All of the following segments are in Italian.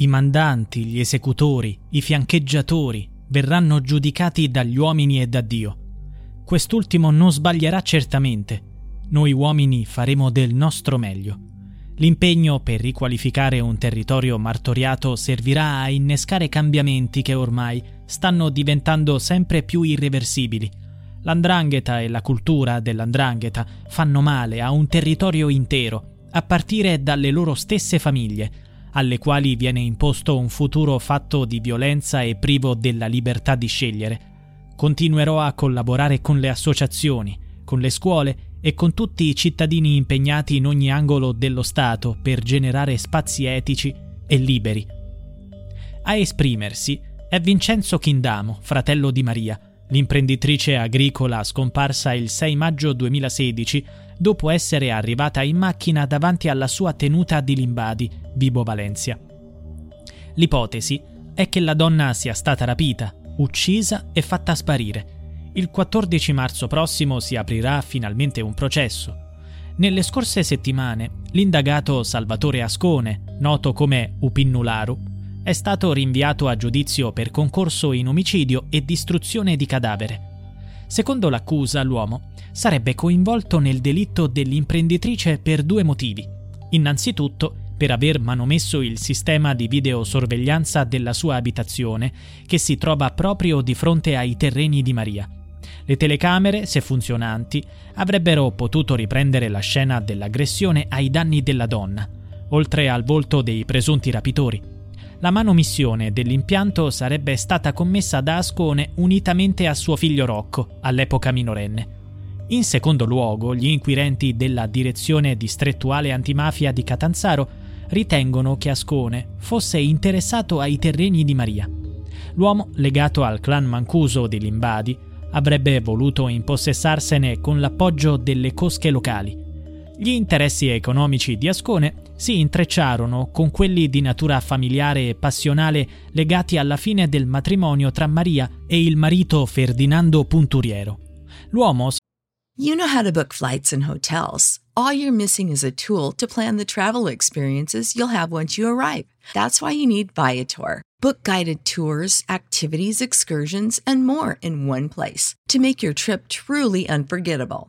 I mandanti, gli esecutori, i fiancheggiatori verranno giudicati dagli uomini e da Dio. Quest'ultimo non sbaglierà certamente. Noi uomini faremo del nostro meglio. L'impegno per riqualificare un territorio martoriato servirà a innescare cambiamenti che ormai stanno diventando sempre più irreversibili. L'andrangheta e la cultura dell'andrangheta fanno male a un territorio intero, a partire dalle loro stesse famiglie, alle quali viene imposto un futuro fatto di violenza e privo della libertà di scegliere. Continuerò a collaborare con le associazioni, con le scuole e con tutti i cittadini impegnati in ogni angolo dello Stato per generare spazi etici e liberi. A esprimersi è Vincenzo Chindamo, fratello di Maria, l'imprenditrice agricola scomparsa il 6 maggio 2016 dopo essere arrivata in macchina davanti alla sua tenuta di Limbadi, Vibo Valencia. L'ipotesi è che la donna sia stata rapita, uccisa e fatta sparire. Il 14 marzo prossimo si aprirà finalmente un processo. Nelle scorse settimane, l'indagato Salvatore Ascone, noto come Upinnularu, è stato rinviato a giudizio per concorso in omicidio e distruzione di cadavere. Secondo l'accusa, l'uomo sarebbe coinvolto nel delitto dell'imprenditrice per due motivi. Innanzitutto, per aver manomesso il sistema di videosorveglianza della sua abitazione, che si trova proprio di fronte ai terreni di Maria. Le telecamere, se funzionanti, avrebbero potuto riprendere la scena dell'aggressione ai danni della donna, oltre al volto dei presunti rapitori. La manomissione dell'impianto sarebbe stata commessa da Ascone unitamente a suo figlio Rocco, all'epoca minorenne. In secondo luogo, gli inquirenti della Direzione Distrettuale Antimafia di Catanzaro ritengono che Ascone fosse interessato ai terreni di Maria. L'uomo, legato al clan mancuso di Limbadi, avrebbe voluto impossessarsene con l'appoggio delle cosche locali. Gli interessi economici di Ascone si intrecciarono con quelli di natura familiare e passionale legati alla fine del matrimonio tra Maria e il marito Ferdinando Punturiero. L'uomo You know how to book flights and hotels. All you're missing is a tool to plan the travel experiences you'll have once you arrive. That's why you need Viator. Book guided tours, activities, excursions, and more in one place to make your trip truly unforgettable.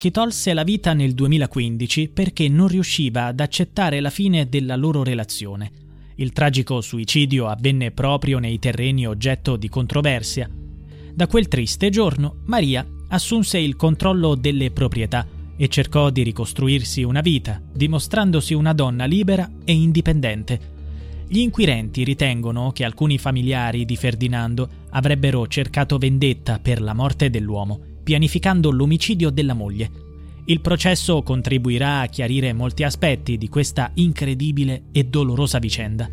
Chi tolse la vita nel 2015 perché non riusciva ad accettare la fine della loro relazione. Il tragico suicidio avvenne proprio nei terreni oggetto di controversia. Da quel triste giorno, Maria assunse il controllo delle proprietà e cercò di ricostruirsi una vita, dimostrandosi una donna libera e indipendente. Gli inquirenti ritengono che alcuni familiari di Ferdinando avrebbero cercato vendetta per la morte dell'uomo, pianificando l'omicidio della moglie. Il processo contribuirà a chiarire molti aspetti di questa incredibile e dolorosa vicenda.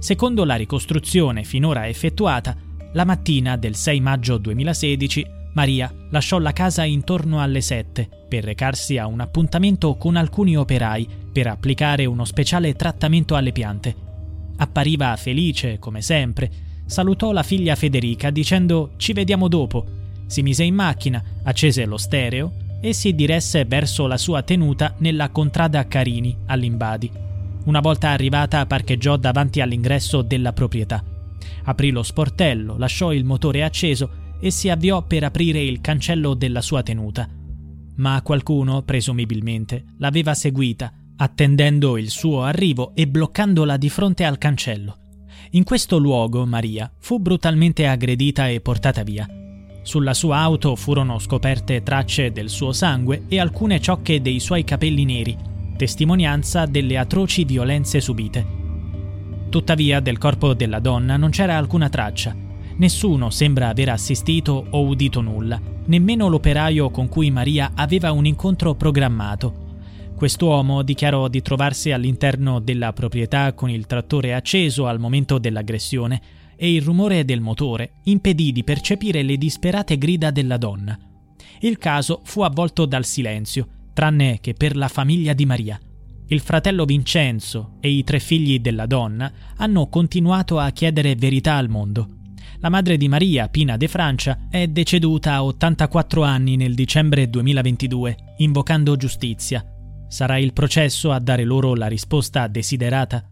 Secondo la ricostruzione finora effettuata, la mattina del 6 maggio 2016 Maria lasciò la casa intorno alle 7 per recarsi a un appuntamento con alcuni operai per applicare uno speciale trattamento alle piante. Appariva felice, come sempre, salutò la figlia Federica dicendo ci vediamo dopo. Si mise in macchina, accese lo stereo e si diresse verso la sua tenuta nella contrada Carini, all'Imbadi. Una volta arrivata parcheggiò davanti all'ingresso della proprietà. Aprì lo sportello, lasciò il motore acceso e si avviò per aprire il cancello della sua tenuta. Ma qualcuno, presumibilmente, l'aveva seguita, attendendo il suo arrivo e bloccandola di fronte al cancello. In questo luogo Maria fu brutalmente aggredita e portata via. Sulla sua auto furono scoperte tracce del suo sangue e alcune ciocche dei suoi capelli neri, testimonianza delle atroci violenze subite. Tuttavia del corpo della donna non c'era alcuna traccia. Nessuno sembra aver assistito o udito nulla, nemmeno l'operaio con cui Maria aveva un incontro programmato. Quest'uomo dichiarò di trovarsi all'interno della proprietà con il trattore acceso al momento dell'aggressione e il rumore del motore impedì di percepire le disperate grida della donna. Il caso fu avvolto dal silenzio tranne che per la famiglia di Maria. Il fratello Vincenzo e i tre figli della donna hanno continuato a chiedere verità al mondo. La madre di Maria, Pina de Francia, è deceduta a 84 anni nel dicembre 2022, invocando giustizia. Sarà il processo a dare loro la risposta desiderata?